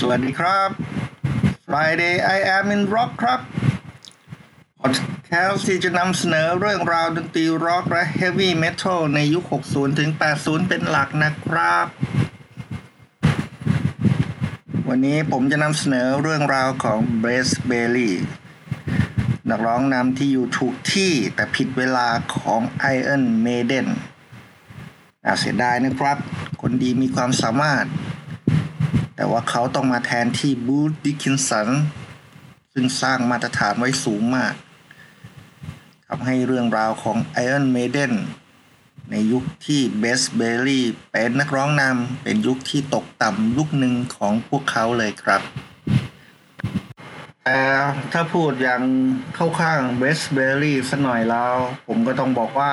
สวัสดีครับ Friday I am in rock ครับพอดแคสต์ที่จะนำเสนอเรื่องราวดนตรีร็อกและ heavy metal ในยุค 60 ถึง 80 เป็นหลักนะครับ วันนี้ผมจะนำเสนอเรื่องราวของ b r a c e Bailey นักร้องนำที่อยู่ถูกที่แต่ผิดเวลาของ Iron Maiden น่าเสียดายนะครับ คนดีมีความสามารถ แต่ว่าเขาต้องมาแทนที่ Bruce Dickinson ซึ่งสร้างมาตรฐานไว้สูงมากทำให้เรื่องราวของ Iron Maiden ในยุคที่ Blaze Bayley เป็นนักร้องนำเป็นยุคที่ตกต่ำยุคหนึ่งของพวกเขาเลยครับแต่ถ้าพูดอย่างเข้าข้าง Blaze Bayley สักหน่อยแล้ว ผมก็ต้องบอกว่า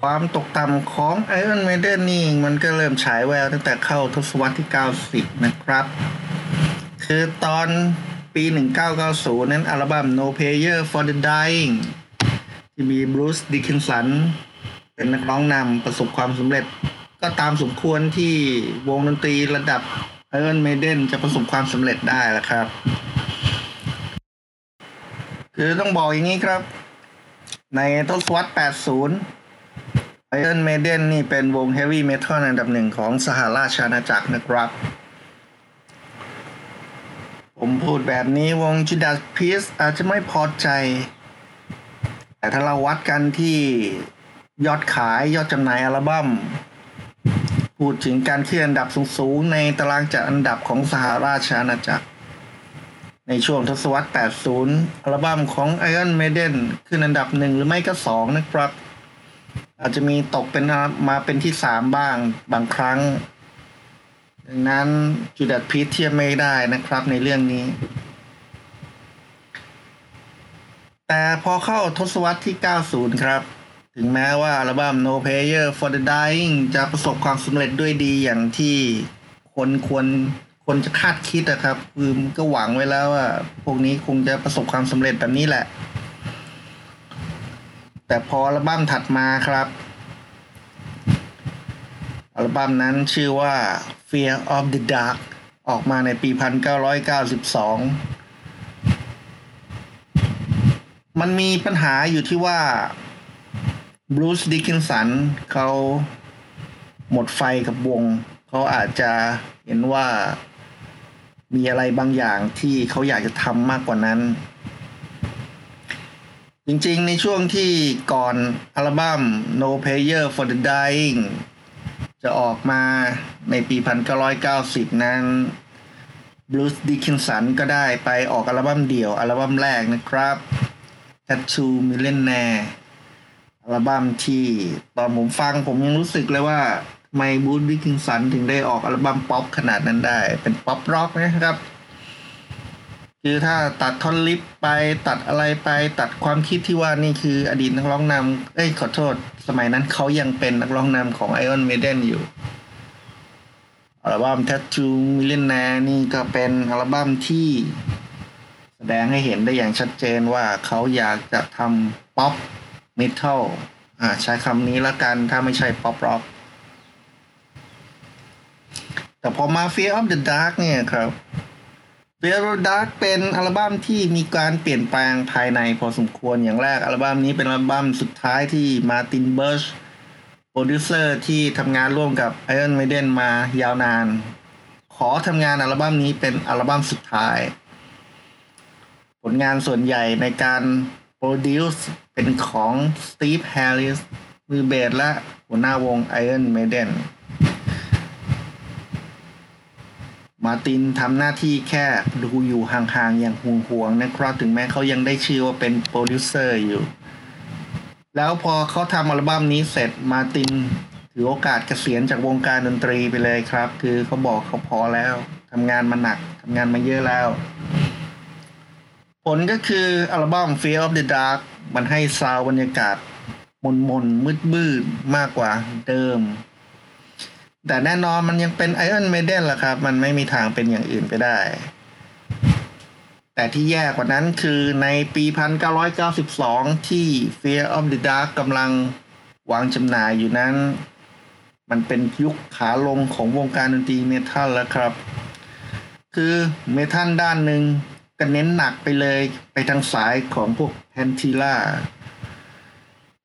ความตกต่ำของ Iron Maiden นี่มันก็เริ่มฉายแววตั้งแต่เข้าทศวรรษที่ 90 นะครับ คือตอนปี 1990 นั้นอัลบั้ม No Prayer for the Dying ที่มีบรูซดิคินสันเป็นนักร้องนำประสบความสำเร็จ ก็ตามสมควรที่วงดนตรีระดับ Iron Maiden จะประสบความสำเร็จได้แล้วครับ คือต้องบอกอย่างนี้ครับ ในทศวรรษ80 Iron Maiden นี่เป็นวง Heavy Metal อันดับหนึ่งของสหราชอาณาจักรนะครับ ผมพูดแบบนี้วง Judas Priest อาจจะไม่พอใจ แต่ถ้าเราวัดกันที่ยอดขายยอดจำหน่ายอัลบั้ม พูดถึงการขึ้นอันดับสูงๆ ในตารางจัดอันดับของสหราชอาณาจักร ในช่วงทศวรรษ 80 อัลบั้มของ Iron Maiden ขึ้นอันดับหนึ่งหรือไม่ก็สองนะครับ อาจจะมีตกเป็นมาเป็นที่สามบ้างบางครั้ง ดังนั้นจุดัดพีทเทียบไม่ได้นะครับในเรื่องนี้ แต่พอเข้าทศวรรษที่ 90 ครับ ถึงแม้ว่าอัลบั้ม No Prayer for the Dying จะประสบความสำเร็จด้วยดีอย่างที่คนควรคนจะคาดคิดนะครับ คือก็หวังไว้แล้วว่าพวกนี้คงจะประสบความสำเร็จแบบนี้แหละ แต่พออัลบั้มถัดมาครับ อัลบั้มนั้นชื่อว่า Fear of the Dark ออกมาในปี 1992 มันมีปัญหาอยู่ที่ว่าบรูซดิคินสันเขาหมดไฟกับวง เขาอาจจะเห็นว่ามีอะไรบางอย่างที่เขาอยากจะทำมากกว่านั้น จริงๆ ในช่วงที่ก่อนอัลบั้ม No Prayer for the Dying จะออกมาในปี 1990 นั้นบรูซดิคินสันก็ได้ไปออกอัลบั้มเดี่ยว อัลบั้มแรกนะครับ Tattoo Millionaire อัลบั้มที่ตอนผมฟังผมยังรู้สึกเลยว่าทำไม Bruce Dickinson ถึงได้ออกอัลบั้มป๊อปขนาดนั้นได้ เป็นป๊อปร็อกนะครับ คือถ้าตัดท่อน riff ไปตัดอะไรไปตัดความคิดที่ว่านี่คืออดีตนักร้องนำเอ้ยขอโทษ สมัยนั้นเขายังเป็นนักร้องนำของ Iron Maiden อยู่อัลบั้ม Tattoo Millionaire นี่ก็เป็นอัลบั้มที่แสดงให้เห็นได้อย่างชัดเจนว่าเขาอยากจะทำป๊อปเมทัลอ่าใช้คำนี้ละกันถ้าไม่ใช่ป๊อปร็อกแต่พอมา Fear of the Dark เนี่ยครับ Fear of the Dark เป็นอัลบั้มที่มีการเปลี่ยนแปลงภายในพอสมควรอย่างแรกอัลบั้มนี้เป็นอัลบั้มสุดท้ายที่ Martin Birch โปรดิวเซอร์ที่ทำงานร่วมกับ Iron Maiden มายาวนาน ขอทำงานอัลบั้มนี้เป็นอัลบั้มสุดท้าย ผลงานส่วนใหญ่ในการโปรดิวซ์เป็นของ Steve Harris มือเบสและหัวหน้าวง Iron Maiden Martin ทำหน้าที่แค่ดูอยู่ห่างๆ อย่างห่วงๆนะครับถึงแม้เขายังได้ชื่อว่าเป็นโปรดิวเซอร์อยู่ แล้วพอเขาทำอัลบั้มนี้เสร็จ Martinถือโอกาสเกษียณจากวงการดนตรีไปเลยครับ คือเขาบอกเขาพอแล้วทำงานมาหนักทำงานมาเยอะแล้ว ผลก็คืออัลบั้ม Fear of the Dark มันให้ซาวบรรยากาศมนมนมืดมืดมากกว่าเดิม แต่แน่นอนมันยังเป็น Iron Maiden แหละครับ มันไม่มีทางเป็นอย่างอื่นไปได้ แต่ที่แย่กว่านั้นคือในปี 1992 ที่ Fear of the Dark กำลังวางจำหน่ายอยู่นั้น มันเป็นยุคขาลงของวงการดนตรีเมทัลแล้วครับ คือเมทัลด้านหนึ่งก็เน้นหนักไปเลยไปทางสายของพวกแพนทีล่า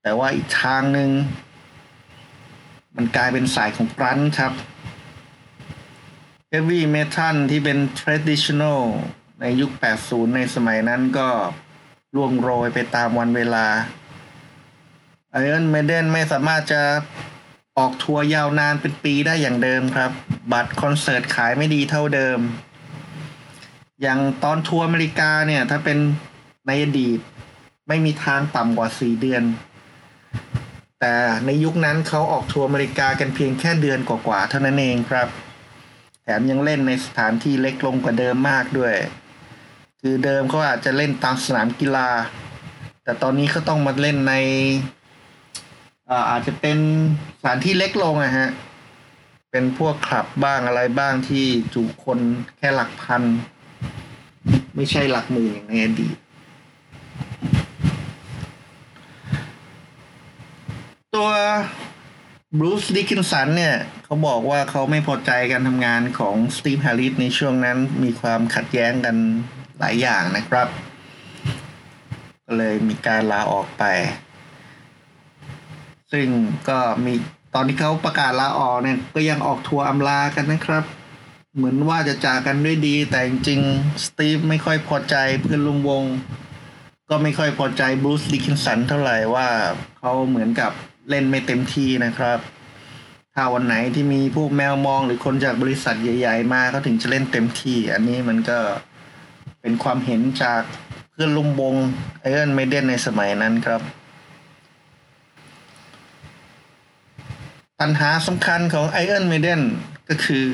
แต่ว่าอีกทางหนึ่ง มันกลายเป็นสายของกรันครับ Heavy Metal ที่เป็น Traditional ในยุค 80 ในสมัยนั้นก็ล่วงโรยไปตามวันเวลา Iron Maiden ไม่สามารถจะออกทัวร์ยาวนานเป็นปีได้อย่างเดิมครับ บัตรคอนเสิร์ตขายไม่ดีเท่าเดิม อย่างตอนทัวร์อเมริกาเนี่ย ถ้าเป็นในอดีต ไม่มีทางต่ำกว่า4เดือน แต่ในยุคนั้นเขาออกทัวร์อเมริกากันเพียงแค่เดือนกว่าๆเท่านั้นเองครับ แถมยังเล่นในสถานที่เล็กลงกว่าเดิมมากด้วย คือเดิมเขาอาจจะเล่นตามสนามกีฬา แต่ตอนนี้เขาต้องมาเล่นในอาจจะเป็นสถานที่เล็กลงอะฮะ เป็นพวกคลับบ้างอะไรบ้างที่จุคนแค่หลักพัน ไม่ใช่หลักหมื่นอย่างในอดีต ตัวBruce Dickinson เนี่ย เขาบอกว่าเขาไม่พอใจการทำงานของ Steve Harris ในช่วงนั้นมีความขัดแย้งกันหลายอย่างนะครับ ก็เลยมีการลาออกไป ซึ่งก็มีตอนที่เขาประกาศลาออกเนี่ย ก็ยังออกทัวร์อำลากันนะครับ เหมือนว่าจะจากกันด้วยดี แต่จริงๆ Steve ไม่ค่อยพอใจเพื่อนร่วมวง ก็ไม่ค่อยพอใจ Bruce Dickinson เท่าไหร่ว่าเขาเหมือนกับ เล่นไม่เต็มที่นะครับ ถ้าวันไหนที่มีพวกแมวมองหรือคนจากบริษัทใหญ่ ๆ มาเขาถึงจะเล่นเต็มที่ อันนี้มันก็เป็นความเห็นจากเพื่อนร่วมวง Iron Maiden ในสมัยนั้นครับปัญหาสำคัญของ Iron Maiden ก็คือ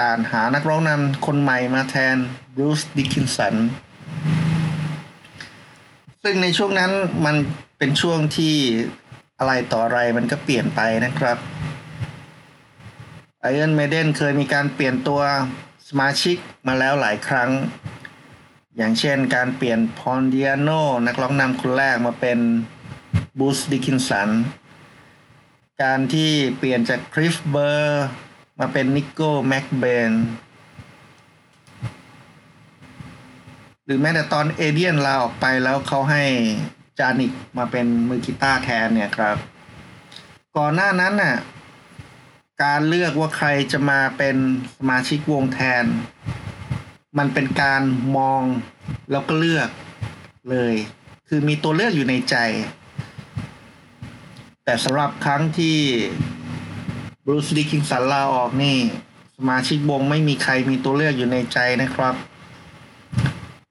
การหานักร้องนำคนใหม่มาแทน Bruce Dickinsonซึ่งในช่วงนั้นมันเป็นช่วงที่ อะไรต่ออะไรมันก็เปลี่ยนไปนะครับ Iron Maiden เคยมีการเปลี่ยนตัวสมาชิกมาแล้วหลายครั้ง อย่างเช่นการเปลี่ยน Paul Di'Anno นักร้องนำคนแรกมาเป็น Bruce Dickinson การที่เปลี่ยนจาก Clive Burr มาเป็น Nicko McBrainหรือแม้แต่ตอนเอเดียนลาออกไปแล้วเขาให้ จานิกมาเป็นมือกีตาร์แทนเนี่ยครับ ก่อนหน้านั้นน่ะการเลือกว่าใครจะมาเป็นสมาชิกวงแทน มันเป็นการมองแล้วก็เลือกเลย คือมีตัวเลือกอยู่ในใจ แต่สำหรับครั้งที่บรูซดิคิงสันลาออกนี่ สมาชิกวงไม่มีใครมีตัวเลือกอยู่ในใจนะครับ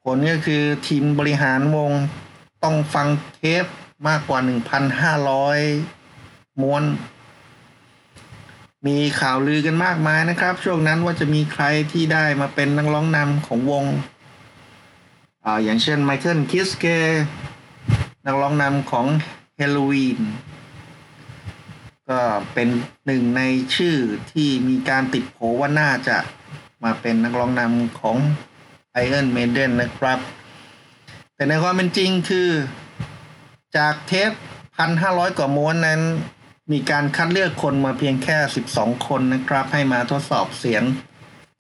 ผลก็คือทีมบริหารวง ต้องฟังเทปมากกว่า 1,500 ม้วน มีข่าวลือกันมากมายนะครับ ช่วงนั้นว่าจะมีใครที่ได้มาเป็นนักร้องนำของวงอ่าอย่างเช่น Michael Kiske นักร้องนำของ Helloweenก็เป็นหนึ่งในชื่อที่มีการติดโผว่าน่าจะมาเป็นนักร้องนำของ Iron Maiden นะครับ แต่ในความเป็นจริงคือ จากเทปพันห้าร้อยกว่าม้วนนั้น มีการคัดเลือกคนมาเพียงแค่สิบสองคนนะครับ ให้มาทดสอบเสียง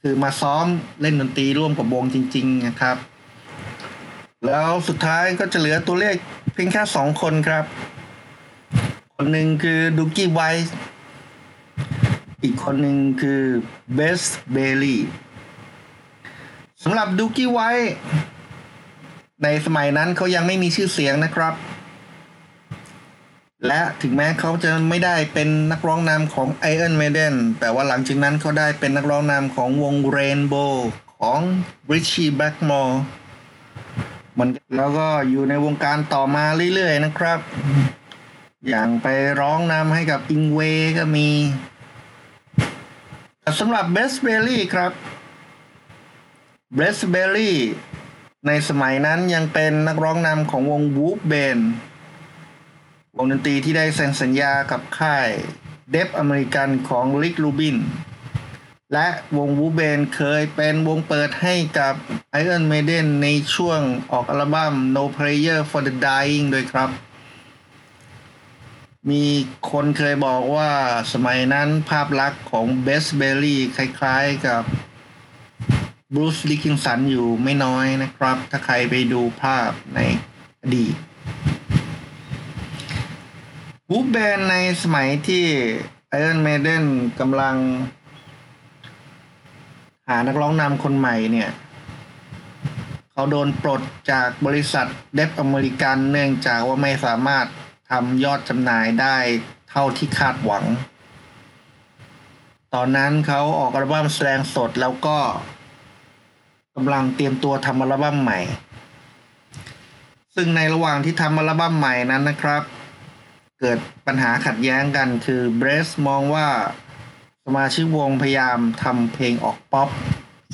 คือมาซ้อมเล่นดนตรีร่วมกับวงจริง ๆ นะครับ แล้วสุดท้ายก็จะเหลือตัวเลขเพียงแค่สองคนครับ คนหนึ่งคือดูกี้ไวท์อีกคนหนึ่งคือเบสเบลลี่สำหรับดูกี้ไวท์ ในสมัยนั้นเขายังไม่มีชื่อเสียงนะครับ และถึงแม้เขาจะไม่ได้เป็นนักร้องนำของ Iron Maiden แต่ว่าหลังจากนั้นเขาได้เป็นนักร้องนำของวง Rainbow ของ Richie Blackmore มันแล้วก็อยู่ในวงการต่อมาเรื่อยๆนะครับ อย่างไปร้องนำให้กับ Yngwie ก็มีสำหรับ Blaze Bayley ครับ Blaze Bayley ในสมัยนั้นยังเป็นนักร้องนำของวง Wolfsbane วงดนตรีที่ได้เซ็นสัญญากับค่าย Def American ของ Rick Rubin และวงวูเบนเคยเป็นวงเปิดให้กับ Iron Maiden ในช่วงออกอัลบั้ม No Prayer for the Dying ด้วยครับ มีคนเคยบอกว่าสมัยนั้นภาพลักษณ์ของเบสเบลลี่คล้ายๆกับ บรูซดิคินสันอยู่ไม่น้อยนะครับ ถ้าใครไปดูภาพในอดีตบูแบนในสมัยที่ Iron Maiden กำลัง หานักร้องนำคนใหม่เนี่ย เขาโดนปลดจากบริษัทเดฟอเมริกันเนื่องจากว่าไม่สามารถทำยอดจำหน่ายได้เท่าที่คาดหวัง ตอนนั้นเขาออกอัลบั้มแสดงสดแล้วก็ กำลังเตรียมตัวทำอัลบั้มใหม่ ซึ่งในระหว่างที่ทำอัลบั้มใหม่นั้นนะครับ เกิดปัญหาขัดแย้งกันคือ Blaze มองว่าสมาชิกวงพยายามทำเพลงออกป๊อป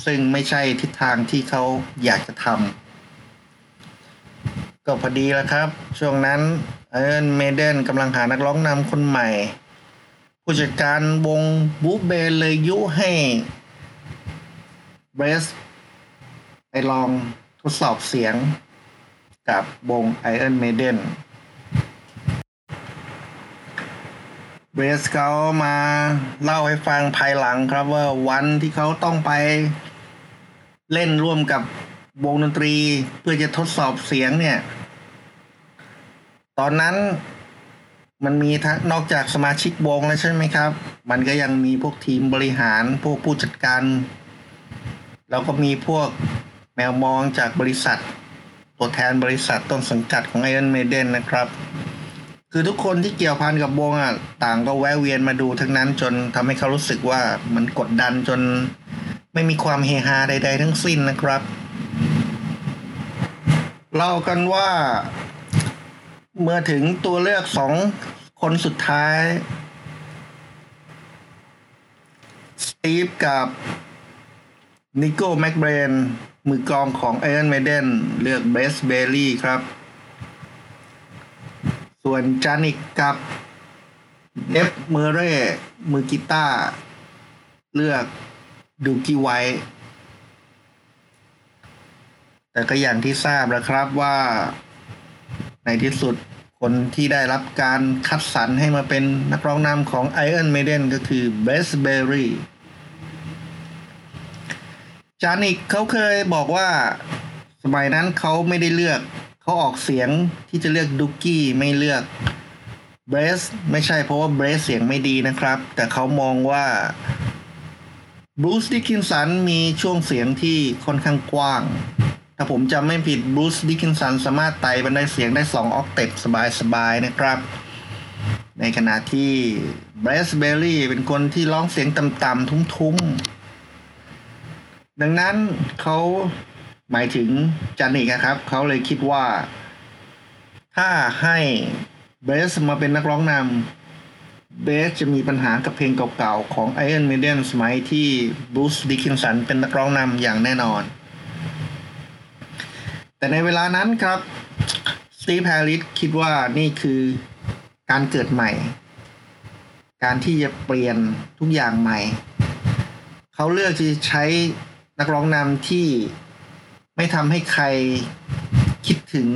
ซึ่งไม่ใช่ทิศทางที่เขาอยากจะทำก็พอดีแล้วครับ ช่วงนั้น Iron Maiden กำลังหานักร้องนำคนใหม่ ผู้จัดการวงบูเบเลยยุให้เบรส ไปลองทดสอบเสียงกับวง Iron Maiden เบสเขามาเล่าให้ฟังภายหลังครับว่าวันที่เขาต้องไปเล่นร่วมกับวงดนตรี เพื่อจะทดสอบเสียงเนี่ย ตอนนั้นมันมีทั้งนอกจากสมาชิกวงแล้วใช่ไหมครับ มันก็ยังมีพวกทีมบริหารพวกผู้จัดการ แล้วก็มีพวก แมวมองจากบริษัท ตัวแทนบริษัทต้นสังกัดของ Iron Maiden นะครับ คือทุกคนที่เกี่ยวพันกับวงอะต่างก็แวะเวียนมาดูทั้งนั้นจนทำให้เขารู้สึกว่ามันกดดันจนไม่มีความเฮฮาใด ๆ ทั้งสิ้นนะครับเล่ากันว่าเมื่อถึงตัวเลือกสองคนสุดท้าย Steve กับ Nicko McBrain มือกลองของ Iron Maiden เลือก Blaze Bayley ครับ ส่วน Janick กับ Dave Murray มือกีตาร์เลือก Doogie Whiteแต่ก็อย่างที่ทราบแล้วครับว่า ในที่สุดคนที่ได้รับการคัดสรรให้มาเป็นนักร้องนำของ Iron Maiden ก็คือเบสเบอรี่ จานิกเขาเคยบอกว่า สมัยนั้นเขาไม่ได้เลือก เขาออกเสียงที่จะเลือกดุกกี้ไม่เลือกเบสไม่ใช่เพราะว่าเบสเสียงไม่ดีนะครับ แต่เขามองว่าBruce Dickinson มีช่วงเสียงที่ค่อนข้างกว้าง ถ้าผมจำไม่ผิด Bruce Dickinson สามารถไต่บันไดเสียงได้ 2 octave สบายๆนะครับ ในขณะที่ Blaze Bayley เป็นคนที่ร้องเสียงต่ำๆทุ้มๆ ดังนั้นเขาหมายถึง Janick ครับ เขาเลยคิดว่า ถ้าให้ Blaze มาเป็นนักร้องนำ Blaze จะมีปัญหากับเพลงเก่าๆ ของ Iron Maiden สมัยที่ Bruce Dickinson เป็นนักร้องนำอย่างแน่นอน แต่ในเวลานั้นครับ Steve Harris คิดว่านี่คือการเกิดใหม่ การที่จะเปลี่ยนทุกอย่างใหม่ เขาเลือกที่ใช้ นักร้องนำที่ไม่ทำให้ใครคิดถึง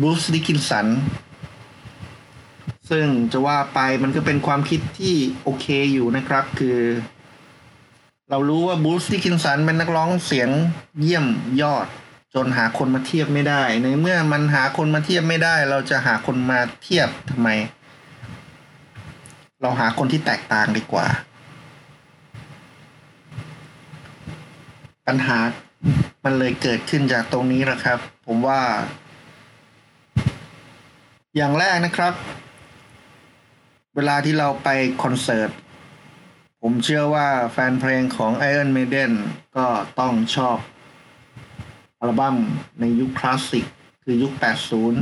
บรูซดิคินสัน ซึ่งจะว่าไปมันก็เป็นความคิดที่โอเคอยู่นะครับ คือ เรารู้ว่าบรูซดิคินสันเป็นนักร้องเสียงเยี่ยมยอด จนหาคนมาเทียบไม่ได้ ในเมื่อมันหาคนมาเทียบไม่ได้ เราจะหาคนมาเทียบทำไม เราหาคนที่แตกต่างดีกว่า ปัญหามันเลยเกิดขึ้นจากตรงนี้แหละครับ ผมว่า อย่างแรกนะครับ เวลาที่เราไปคอนเสิร์ตผมเชื่อว่าแฟนเพลงของ Iron Maiden ก็ต้องชอบ อัลบั้มในยุคคลาสสิก คือยุค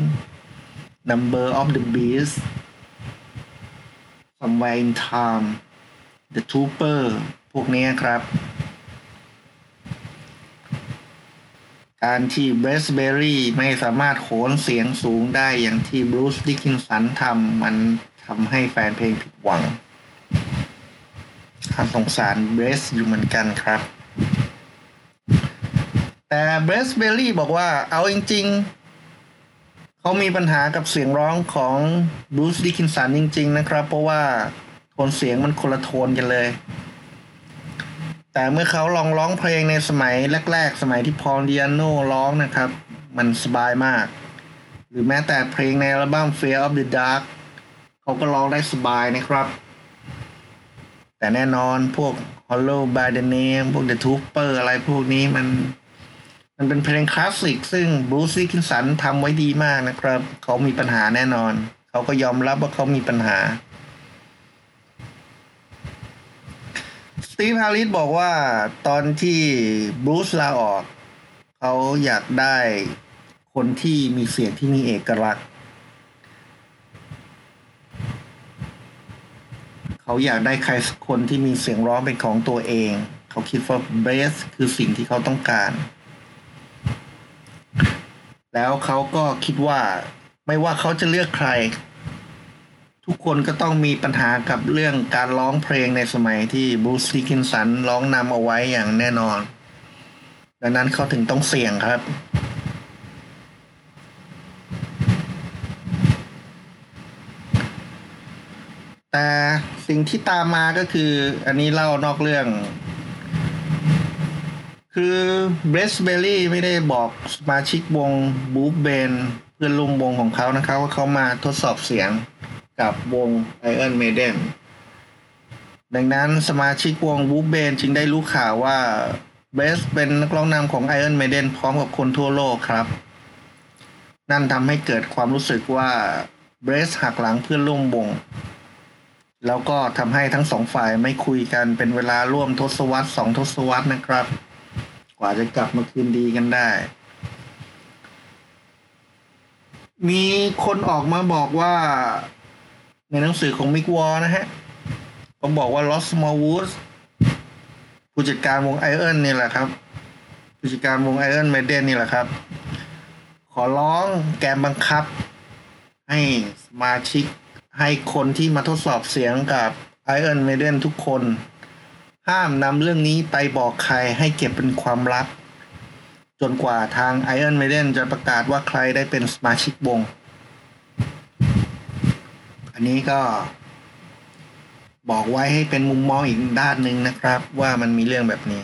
80 Number of the Beast Somewhere in Time The Trooper พวกนี้ครับ การที่เบรสเบอรี่ไม่สามารถโขนเสียงสูงได้อย่างที่บรูซดิคินสันทำมันทำให้แฟนเพลงผิดหวังสงสารเบรสอยู่เหมือนกันครับ แต่เบรสเบอรี่บอกว่าเอาจริง ๆ เขามีปัญหากับเสียงร้องของบรูซดิคินสันจริง ๆ นะครับ เพราะว่าโทนเสียงมันคนละโทนกันเลย แต่เมื่อเขาลองร้องเพลงในสมัยแรก ๆ สมัยที่พอลเดียโนร้องนะครับ มันสบายมาก หรือแม้แต่เพลงในอัลบั้ม Fear of the Dark เขาก็ร้องได้สบายนะครับ แต่แน่นอนพวก Hollow by the Name พวก The Trooper อะไรพวกนี้มัน มันเป็นเพลงคลาสสิก ซึ่งบรูซซิกินสันทำไว้ดีมากนะครับ เขามีปัญหาแน่นอน เขาก็ยอมรับว่าเขามีปัญหา ตีฟฮาริสบอกว่าตอนที่บรูซลาออก เขาอยากได้คนที่มีเสียงที่มีเอกลักษณ์ เขาอยากได้ใครสักคนที่มีเสียงร้องเป็นของตัวเอง เขาคิดว่าเบสคือสิ่งที่เขาต้องการ แล้วเขาก็คิดว่าไม่ว่าเขาจะเลือกใคร ทุกคนก็ต้องมีปัญหากับเรื่องการร้องเพลงในสมัยที่บรูซลิกินสันร้องนำเอาไว้อย่างแน่นอน ดังนั้นเขาถึงต้องเสี่ยงครับ แต่สิ่งที่ตามมาก็คือ อันนี้เล่านอกเรื่อง คือ Blaze Bayley ไม่ได้บอกสมาชิกวง Wolfsbane เพื่อนร่วมวงของเขานะครับว่าเขามาทดสอบเสียง กับวง Iron Maiden ดังนั้นสมาชิกวง Wolfsbane จึงได้รู้ข่าวว่า Blaze เป็นนักร้องนำของ Iron Maiden พร้อมกับคนทั่วโลกครับ นั่นทำให้เกิดความรู้สึกว่า Blaze หักหลังเพื่อนร่วมวง แล้วก็ทำให้ทั้งสองฝ่ายไม่คุยกันเป็นเวลาร่วมทศวรรษสองทศวรรษนะครับ กว่าจะกลับมาคืนดีกันได้ มีคนออกมาบอกว่า ในหนังสือของ Mick Wall นะฮะก็บอกว่า Rod Smallwood ผู้จัดการวง Iron นี่แหละครับ ผู้จัดการวง Iron Maiden นี่แหละครับ ขอร้องแกมบังคับ ให้สมาชิกให้คนที่มาทดสอบเสียงกับ Iron Maiden ทุกคน ห้ามนำเรื่องนี้ไปบอกใครให้เก็บเป็นความลับ จนกว่าทาง Iron Maiden จะประกาศว่าใครได้เป็นสมาชิกวง อันนี้ก็ บอกไว้ให้เป็นมุมมองอีกด้านหนึ่งนะครับ ว่ามันมีเรื่องแบบนี้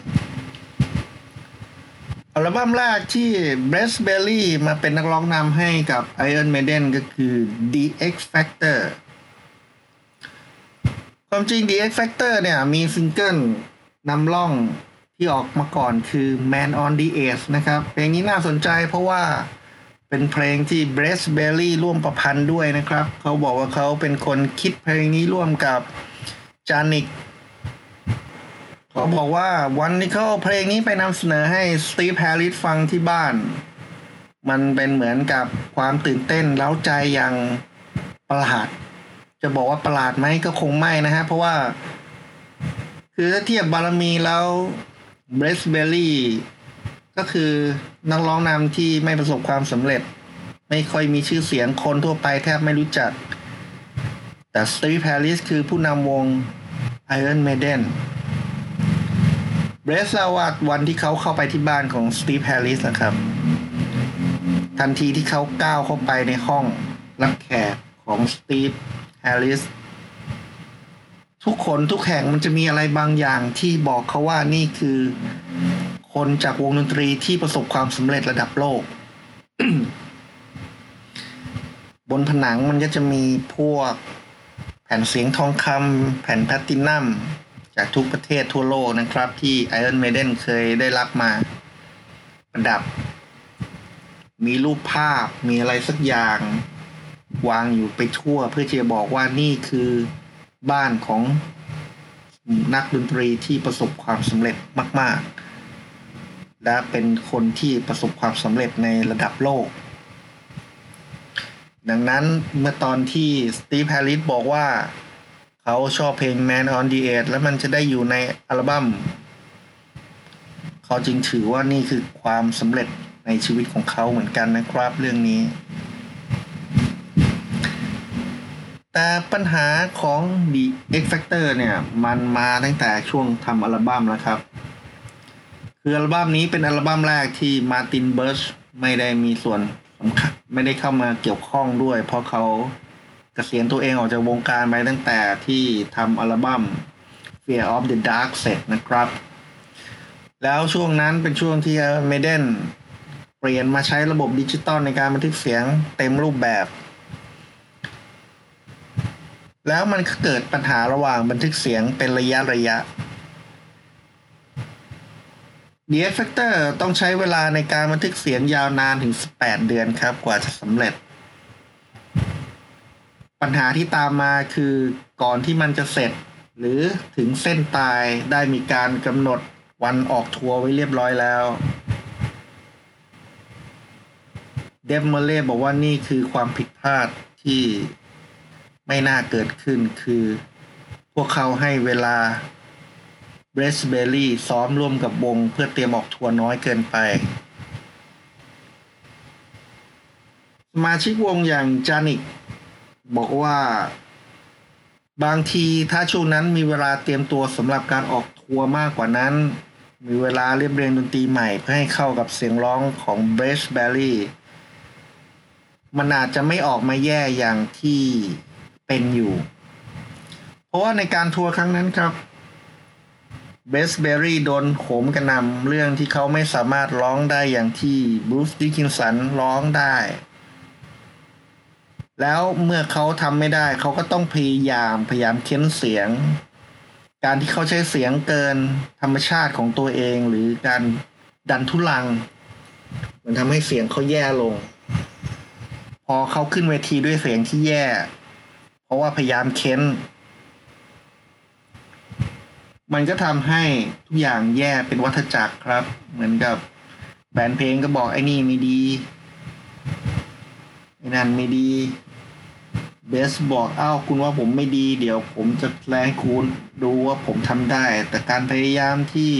อัลบั้มแรกที่ b r e s b e l l y มาเป็นนักร้องนำให้กับ Iron Maiden ก็คือ The X Factor ความจริง The X Factor เนี่ยมีซิงเกิลนำร่องที่ออกมาก่อนคือ Man on the Edge นะครับ เพลงนี้น่าสนใจเพราะว่า เป็นเพลงที่ b r e s b e l l y ร่วมประพันธ์ด้วยนะครับ เขาบอกว่าเขาเป็นคนคิดเพลงนี้ร่วมกับ Janick เขาบอกว่าวันที่เขาเอาเพลงนี้ไปนำเสนอให้ Steve Harris ฟังที่บ้าน มันเป็นเหมือนกับความตื่นเต้นเร้าใจอย่างประหลาด จะบอกว่าประหลาดไหมก็คงไม่นะฮะ เพราะว่า คือถ้าเทียบบารมีแล้ว Blaze Bayley ก็คือนักร้องนำที่ไม่ประสบความสำเร็จ ไม่ค่อยมีชื่อเสียงคนทั่วไปแทบไม่รู้จัก แต่ Steve Harris คือผู้นำวง Iron Maiden Blaze เล่าว่าวันที่เขาเข้าไปที่บ้านของ Steve Harris นะครับ ทันทีที่เขาก้าวเข้าไปในห้องรับแขกของ Steve Harris ทุกคนทุกแห่งมันจะมีอะไรบางอย่างที่บอกเขาว่านี่คือ คนจากวงดนตรีที่ประสบความสำเร็จระดับโลก บนผนังมันก็จะมีพวกแผ่นเสียงทองคำแผ่นแพลตตินัมจากทุกประเทศทั่วโลกนะครับ ที่ Iron Maiden เคยได้รับมาประดับ มีรูปภาพมีอะไรสักอย่าง วางอยู่ไปทั่ว เพื่อจะบอกว่านี่คือบ้านของนักดนตรีที่ประสบความสำเร็จมาก ๆ และเป็นคนที่ประสบความสำเร็จในระดับโลก ดังนั้นเมื่อตอนที่สตีฟแฮร์ริสบอกว่าเขาชอบเพลง Man on the Edge แล้วมันจะได้อยู่ในอัลบัม้มเขาจึงถือว่านี่คือความสำเร็จในชีวิตของเขาเหมือนกันนะครับเรื่องนี้ แต่ปัญหาของ The X Factor เนี่ย มันมาตั้งแต่ช่วงทำอัลบั้มแล้วครับ คืออัลบั้มนี้เป็นอัลบั้มแรกที่มาตินเบิร์ชไม่ได้มีส่วนสำคัญไม่ได้เข้ามาเกี่ยวข้องด้วย เพราะเขาเกษียณตัวเองออกจากวงการไปตั้งแต่ที่ทำอัลบั้ม Fear of the Dark เสร็จนะครับ แล้วช่วงนั้นเป็นช่วงที่เมเดนเปลี่ยนมาใช้ระบบดิจิตอลในการบันทึกเสียงเต็มรูปแบบ แล้วมันเกิดปัญหาระหว่างบันทึกเสียงเป็นระยะระยะ The Effector ต้องใช้เวลาในการบันทึกเสียงยาวนานถึง 18 เดือนครับ กว่าจะสำเร็จ ปัญหาที่ตามมาคือก่อนที่มันจะเสร็จ หรือถึงเส้นตายได้มีการกำหนดวันออกทัวร์ไว้เรียบร้อยแล้ว เดฟเมเล่บอกว่านี่คือความผิดพลาดที่ไม่น่าเกิดขึ้นคือ พวกเขาให้เวลา เบรสเบลลี่ซ้อมร่วมกับวงเพื่อเตรียมออกทัวร์น้อยเกินไป สมาชิกวงอย่าง Janick บอกว่า บางทีถ้าช่วงนั้นมีเวลาเตรียมตัวสำหรับการออกทัวร์มากกว่านั้น มีเวลาเรียบเรียงดนตรีใหม่เพื่อให้เข้ากับเสียงร้องของ Blaze Bayley มันอาจจะไม่ออกมาแย่อย่างที่เป็นอยู่ เพราะว่าในการทัวร์ครั้งนั้นครับ Blaze Bayley โดนโหมกระหน่ำเรื่องที่เขาไม่สามารถร้องได้อย่างที่บรูซดิคินสันร้องได้ แล้วเมื่อเขาทำไม่ได้ เขาก็ต้องพยายามพยายามเค้นเสียง การที่เขาใช้เสียงเกินธรรมชาติของตัวเอง หรือการดันทุลัง มันทำให้เสียงเขาแย่ลง พอเขาขึ้นเวทีด้วยเสียงที่แย่ เพราะว่าพยายามเค้น มันก็ทำให้ทุกอย่างแย่เป็นวัฏจักรครับ เหมือนกับแฟนเพลงก็บอกไอ้นี่ไม่ดีไอ้นั่นไม่ดีเบสบอกอ้าวคุณว่าผมไม่ดี เดี๋ยวผมจะแรงคุณดูว่าผมทำได้ แต่การพยายามที่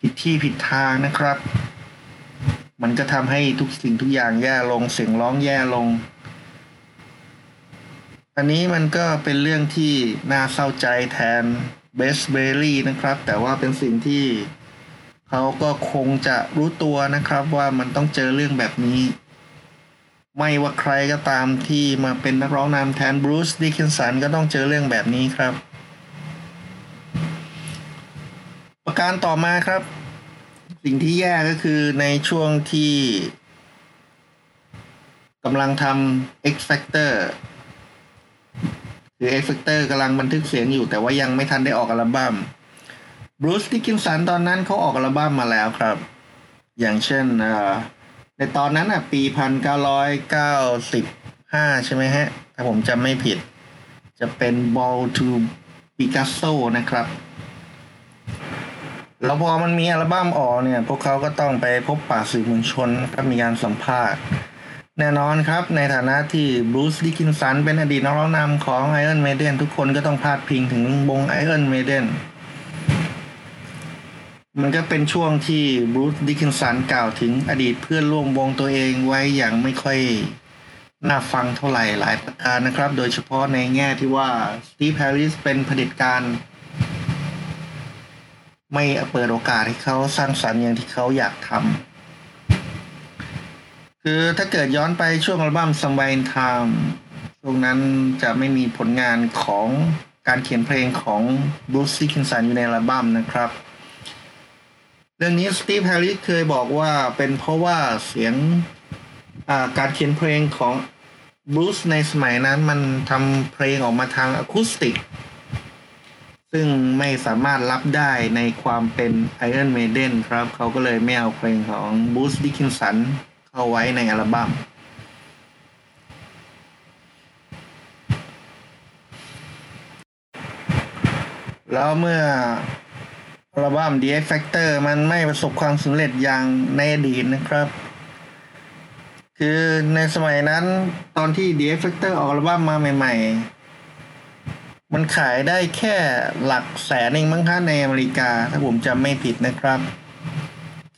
ผิดที่ผิดทางนะครับ มันก็ทำให้ทุกสิ่งทุกอย่างแย่ลงเสียงร้องแย่ลง อันนี้มันก็เป็นเรื่องที่น่าเศร้าใจแทน เบสเบอรี่นะครับ แต่ว่าเป็นสิ่งที่เขาก็คงจะรู้ตัวนะครับว่ามันต้องเจอเรื่องแบบนี้ ไม่ว่าใครก็ตามที่มาเป็นนักร้องนำแทนบรูซดิคินสันก็ต้องเจอเรื่องแบบนี้ครับ ประการต่อมาครับ สิ่งที่แย่ก็คือในช่วงที่กำลังทำ X Factor คือ X Factor กำลังบันทึกเสียงอยู่ แต่ว่ายังไม่ทันได้ออกอัลบั้มบรูซดิกินสันตอนนั้นเขาออกอัลบั้มมาแล้วครับ อย่างเช่นในตอนนั้นอะปีพันเก้าร้อยเก้าสิบห้าใช่ไหมฮะ ถ้าผมจำไม่ผิด จะเป็น Ball to Picasso นะครับ แล้วพอมันมีอัลบั้มออกเนี่ย พวกเขาก็ต้องไปพบปะสื่อมวลชนก็มีการสัมภาษณ์ แน่นอนครับ ในฐานะที่ Bruce Dickinson เป็นอดีตนักร้องนำของ Iron Maiden ทุกคนก็ต้องพาดพิงถึงวง Iron Maiden มันก็เป็นช่วงที่ Bruce Dickinson กล่าวถึงอดีตเพื่อนร่วมวงตัวเองไว้อย่างไม่ค่อยน่าฟังเท่าไหร่หลายประการนะครับ โดยเฉพาะในแง่ที่ว่า Steve Harris เป็นเผด็จการ ไม่เปิดโอกาสให้เขาสร้างสรรค์อย่างที่เขาอยากทำ คือถ้าเกิดย้อนไปช่วงอัลบั้ม s o m e w h e in Time ช่วงนั้นจะไม่มีผลงานของการเขียนเพลงของ Bruce Dickinson อยู่ในอัลบั้มนะครับ เรื่องนี้สตีฟแฮร์ริสเคยบอกว่าเป็นเพราะว่าเสียงการเขียนเพลงของบรูซในสมัยนั้นมันทำเพลงออกมาทางอะคูสติก ซึ่งไม่สามารถรับได้ในความเป็น Iron Maiden ครับ เขาก็เลยไม่เอาเพลงของ Bruce Dickinson เข้าไว้ในอัลบั้มแล้วเมื่ออัลบั้ม The X Factor มันไม่ประสบความสำเร็จอย่างในอดีตนะครับ คือในสมัยนั้นตอนที่ The X Factor ออกอัลบั้มมาใหม่ ๆ มันขายได้แค่หลักแสนเองมั้งคะในอเมริกา ถ้าผมจำไม่ผิดนะครับ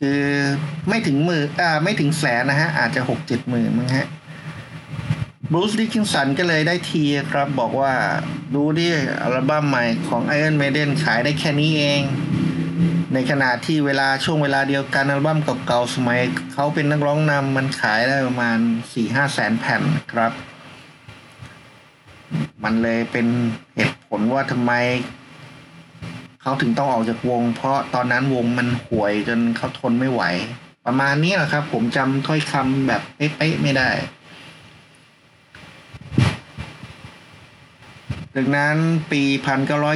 คือไม่ถึงหมื่นอ่าไม่ถึงแสนนะฮะ อาจจะหกเจ็ดหมื่นมั้งฮะบรูซดิคินสันก็เลยได้ทีครับบอกว่าดูดิอัลบั้มใหม่ของ Iron Maiden ขายได้แค่นี้เอง ในขณะที่เวลาช่วงเวลาเดียวกันอัลบั้มเก่าๆสมัยเขาเป็นนักร้องนำมันขายได้ประมาณสี่ห้าแสนแผ่นครับ มันเลยเป็นเหตุผลว่าทำไม เขาถึงต้องออกจากวง เพราะตอนนั้นวงมันห่วยจนเขาทนไม่ไหว ประมาณนี้แหละครับ ผมจำถ้อยคำแบบเป๊ะๆไม่ได้ดังนั้นปี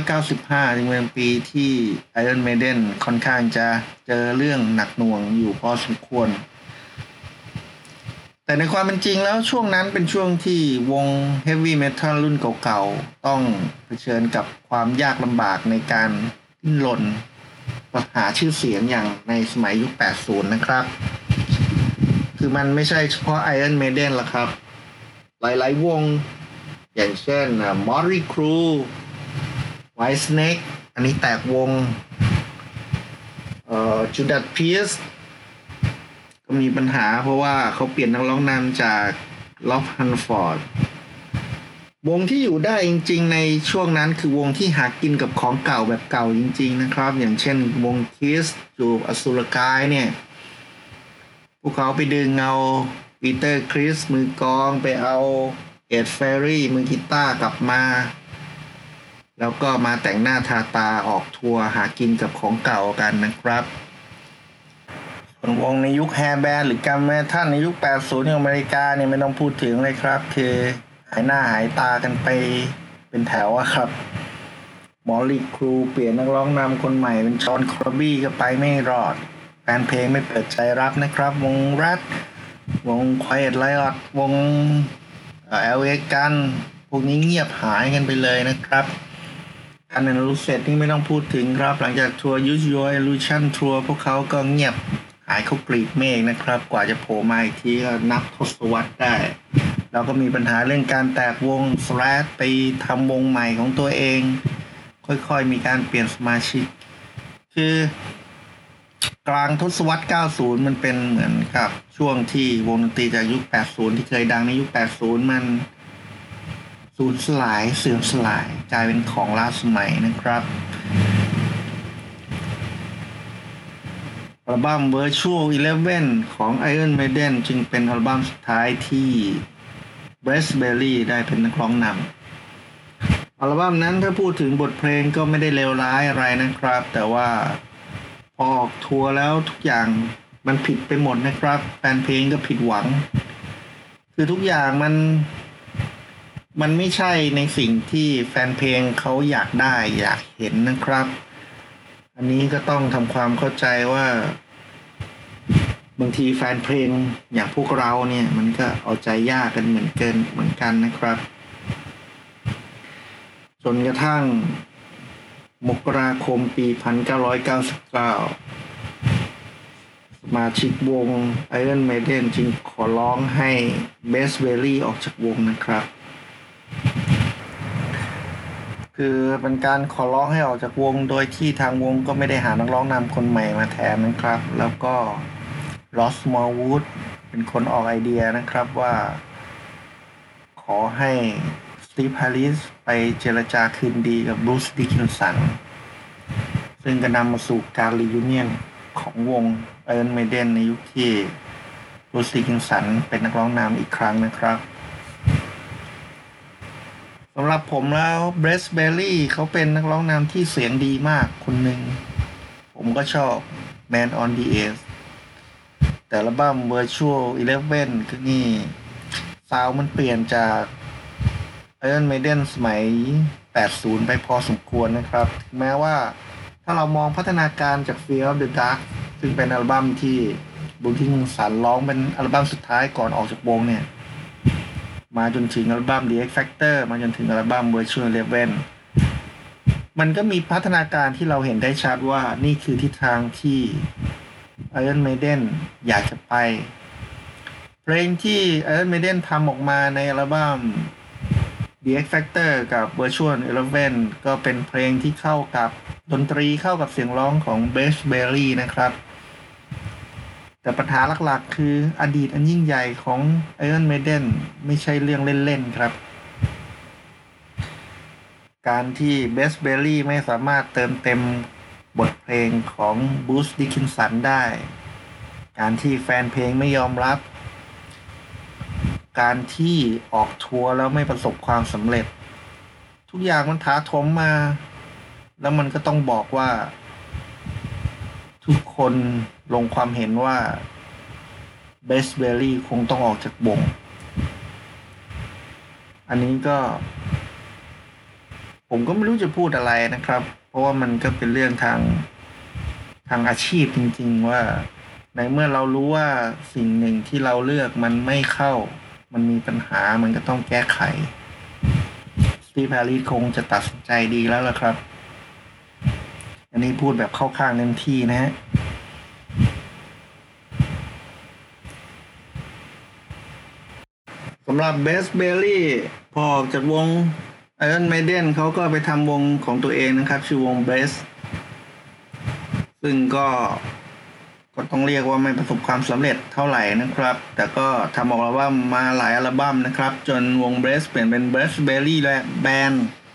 1995 จึงเป็นปีที่ Iron Maiden ค่อนข้างจะเจอเรื่องหนักหน่วงอยู่พอสมควร แต่ในความเป็นจริงแล้วช่วงนั้นเป็นช่วงที่วง Heavy Metal รุ่นเก่าๆ ต้องเผชิญกับความยากลำบากในการดิ้นรนหาชื่อเสียงอย่างในสมัยยุค 80 นะครับ คือมันไม่ใช่เฉพาะ Iron Maiden ละครับ หลายๆวง อย่างเช่นมอริครูWhitesnake อันนี้แตกวงเอ่อ Judas Priest ก็มีปัญหาเพราะว่าเขาเปลี่ยนนักร้องนำจาก Rob Halford วงที่อยู่ได้จริง ๆ ในช่วงนั้นคือวงที่หากินกับของเก่าแบบเก่าจริง ๆ นะครับ อย่างเช่นวง Kiss จูบอสูรกายเนี่ย พวกเขาไปดึงเอา Peter Criss มือกลองไปเอาAce Frehley มือกีตาร์กลับมา แล้วก็มาแต่งหน้าทาตาออกทัวร์หากินกับของเก่ากันนะครับ วงในยุค hair band หรือ glam metal ในยุค 80ในอเมริกาเนี่ยไม่ต้องพูดถึงเลยครับ คือหายหน้าหายตากันไปเป็นแถวอะครับ Mötley Crüe เปลี่ยนนักร้องนำคนใหม่เป็น John Corabi ก็ไปไม่รอดแฟนเพลงไม่เปิดใจรับนะครับ วงRatt วง Quiet Riot วง L.A. Guns พวกนี้เงียบหายกันไปเลยนะครับอันนั้นรู้เสร็จนี่ไม่ต้องพูดถึงครับ หลังจากทัวร์ Use Your Illusion Tour พวกเขาก็เงียบ หายเข้ากลีบเมฆนะครับ กว่าจะโผล่มาอีกทีก็นับทศวรรษได้ เราก็มีปัญหาเรื่องการแตกวง Slash ไปทำวงใหม่ของตัวเอง ค่อยๆมีการเปลี่ยนสมาชิก คือกลางทศวรรษ 90 มันเป็นเหมือนกับช่วงที่วงดนตรีจากยุค 80 ที่เคยดังในยุค 80 มันสูญสลายเสื่อมสลายกลายเป็นของล้าสมัยนะครับ อัลบั้ม Virtual Eleven ของ Iron Maiden จึงเป็นอัลบั้มสุดท้ายที่ b r e s t Belly ได้เป็นนักร้องนำอัลบั้มนั้นถ้าพูดถึงบทเพลงก็ไม่ได้เลวร้ายอะไรนะครับ แต่ว่าพอออกทัวร์แล้วทุกอย่างมันผิดไปหมดนะครับแฟนเพลงก็ผิดหวัง คือทุกอย่างมันมันไม่ใช่ในสิ่งที่แฟนเพลงเขาอยากได้อยากเห็นนะครับ อันนี้ก็ต้องทำความเข้าใจว่า บางทีแฟนเพลงอย่างพวกเราเนี่ย มันก็เอาใจยากกันเหมือนเกินเหมือนกันนะครับ จนกระทั่งมกราคมปี 1999 สมาชิกวง Iron Maiden จึงขอร้องให้ b e s t b e l l y ออกจากวงนะครับ คือเป็นการขอร้องให้ออกจากวงโดยที่ทางวงก็ไม่ได้หานักร้องนำคนใหม่มาแทนนะครับ แล้วก็ Ross Smallwood เป็นคนออกไอเดียนะครับว่า ขอให้ Steve Harris ไปเจรจาคืนดีกับ Bruce Dickinson ซึ่งก็นำมาสู่การ reunion ของวง Iron Maiden ในยุคที่ Bruce Dickinson เป็นนักร้องนำอีกครั้งนะครับ สำหรับผมแล้ว Blaze Bayley เขาเป็นนักร้องนำที่เสียงดีมากคนหนึ่ง ผมก็ชอบ Man on the Edge แต่ละบั้ม Virtual Eleven ก็นี่ซาวมันเปลี่ยนจาก Iron Maiden สมัย 80 ไปพอสมควรนะครับ ถึงแม้ว่าถ้าเรามองพัฒนาการจาก Fear of the Dark ซึ่งเป็นอัลบั้มที่บูทิงสันร้องเป็นอัลบั้มสุดท้ายก่อนออกจากวงเนี่ย มาจนถึงอัลบั้ม The X Factor มาจนถึงอัลบั้ม Virtual Eleven มันก็มีพัฒนาการที่เราเห็นได้ชัดว่านี่คือทิศทางที่ Iron Maiden อยากจะไป เพลงที่ Iron Maiden ทำออกมาในอัลบั้ม The X Factor กับ Virtual Eleven ก็เป็นเพลงที่เข้ากับดนตรีเข้ากับเสียงร้องของ b r e s t Berry นะครับ แต่ปัญหาหลักๆ คืออดีตอันยิ่งใหญ่ของ Iron Maiden ไม่ใช่เรื่องเล่น ๆ ครับ การที่ b r e s t Berry ไม่สามารถเติมเต็มบทเพลงของ Bruce Dickinson ได้ การที่แฟนเพลงไม่ยอมรับ การที่ออกทัวร์แล้วไม่ประสบความสำเร็จ ทุกอย่างมันถาถมมา แล้วมันก็ต้องบอกว่า ทุกคนลงความเห็นว่าเบสเบอรี่คงต้องออกจากวง อันนี้ก็ ผมก็ไม่รู้จะพูดอะไรนะครับ เพราะว่ามันก็เป็นเรื่องทางทางอาชีพจริง ๆ ว่า ในเมื่อเรารู้ว่าสิ่งหนึ่งที่เราเลือกมันไม่เข้า มันมีปัญหามันก็ต้องแก้ไขสตีฟแฮร์รี่คงจะตัดสินใจดีแล้วล่ะครับ อันนี้พูดแบบเข้าข้างเต็มที่นะฮะสำหรับ Blaze Bayley พอออกจากวง Iron Maiden เขาก็ไปทำวงของตัวเองนะครับ ชื่อวง Blaze ซึ่งก็ก็ต้องเรียกว่าไม่ประสบความสำเร็จเท่าไหร่นะครับ แต่ก็ทำออกอัลบั้มมาหลายอัลบั้มนะครับ จนวง Blaze เปลี่ยนเป็น Blaze Bayley และ band Blaze Bayley band อะ Blaze เ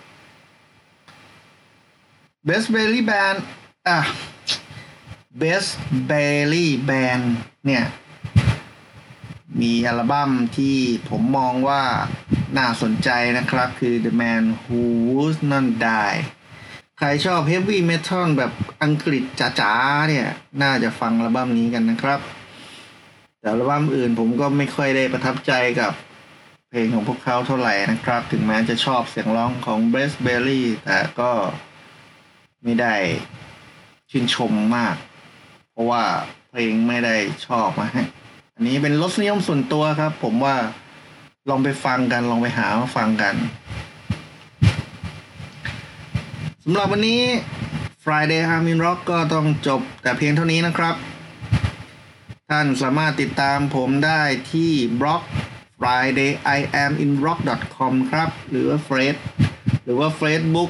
บลลี่แบนเนี่ย มีอัลบั้มที่ผมมองว่าน่าสนใจนะครับ คือ The Man Who Would Not Die ใครชอบ Heavy Metal แบบอังกฤษจ๋าๆเนี่ย น่าจะฟังอัลบั้มนี้กันนะครับ แต่อัลบั้มอื่นผมก็ไม่ค่อยได้ประทับใจกับเพลงของพวกเขาเท่าไหร่นะครับ ถึงแม้จะชอบเสียงร้องของ b r e s b e r r y แต่ก็ ไม่ได้ชื่นชมมาก เพราะว่าเพลงไม่ได้ชอบมาให้อันนี้เป็นรสนิยมส่วนตัวครับ ผมว่าลองไปฟังกันลองไปหามาฟังกันสำหรับวันนี้ Friday h a r m i n Rock ก็ต้องจบแต่เพียงเท่านี้นะครับ ท่านสามารถติดตามผมได้ที่บล็อก friday i am in rock com ครับ หรือว่าเฟซหรือว่า Facebook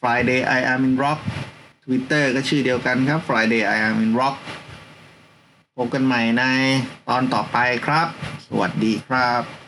Friday I am in rock Twitter ก็ชื่อเดียวกันครับ Friday I am in rock พบกันใหม่ในตอนต่อไปครับ สวัสดีครับ